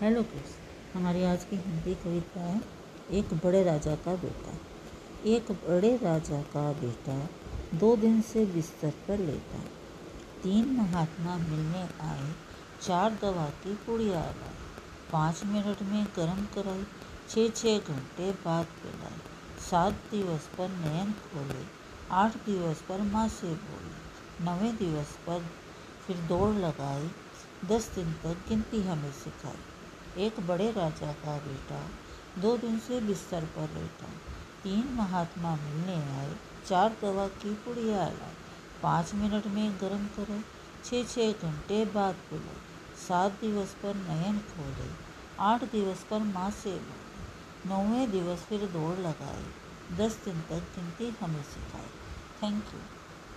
Hello kids हमारी आज की हिंदी कविता है, एक बड़े राजा का बेटा। एक बड़े राजा का बेटा दो दिन से बिस्तर पर लेटा। तीन महात्मा मिलने आए, चार दवा की पुड़िया लाई पाँच मिनट में गर्म कराई, छः छः घंटे बाद पिलाई। सात दिवस पर नयन खोले, आठ दिवस पर माँ से बोले, नवे दिवस पर फिर दौड़ लगाई, दस दिन तक गिनती हमें सिखाई। एक बड़े राजा का बेटा, दो दिन से बिस्तर पर लेटा तीन महात्मा मिलने आए, चार दवा की पुड़िया लाई पाँच मिनट में गर्म करो छः छः घंटे बाद बुलाए सात दिवस पर नयन खोले, आठ दिवस पर माँ से बोले नौवें दिवस फिर दौड़ लगाए दस दिन तक गिनती हमें सिखाई। Thank you.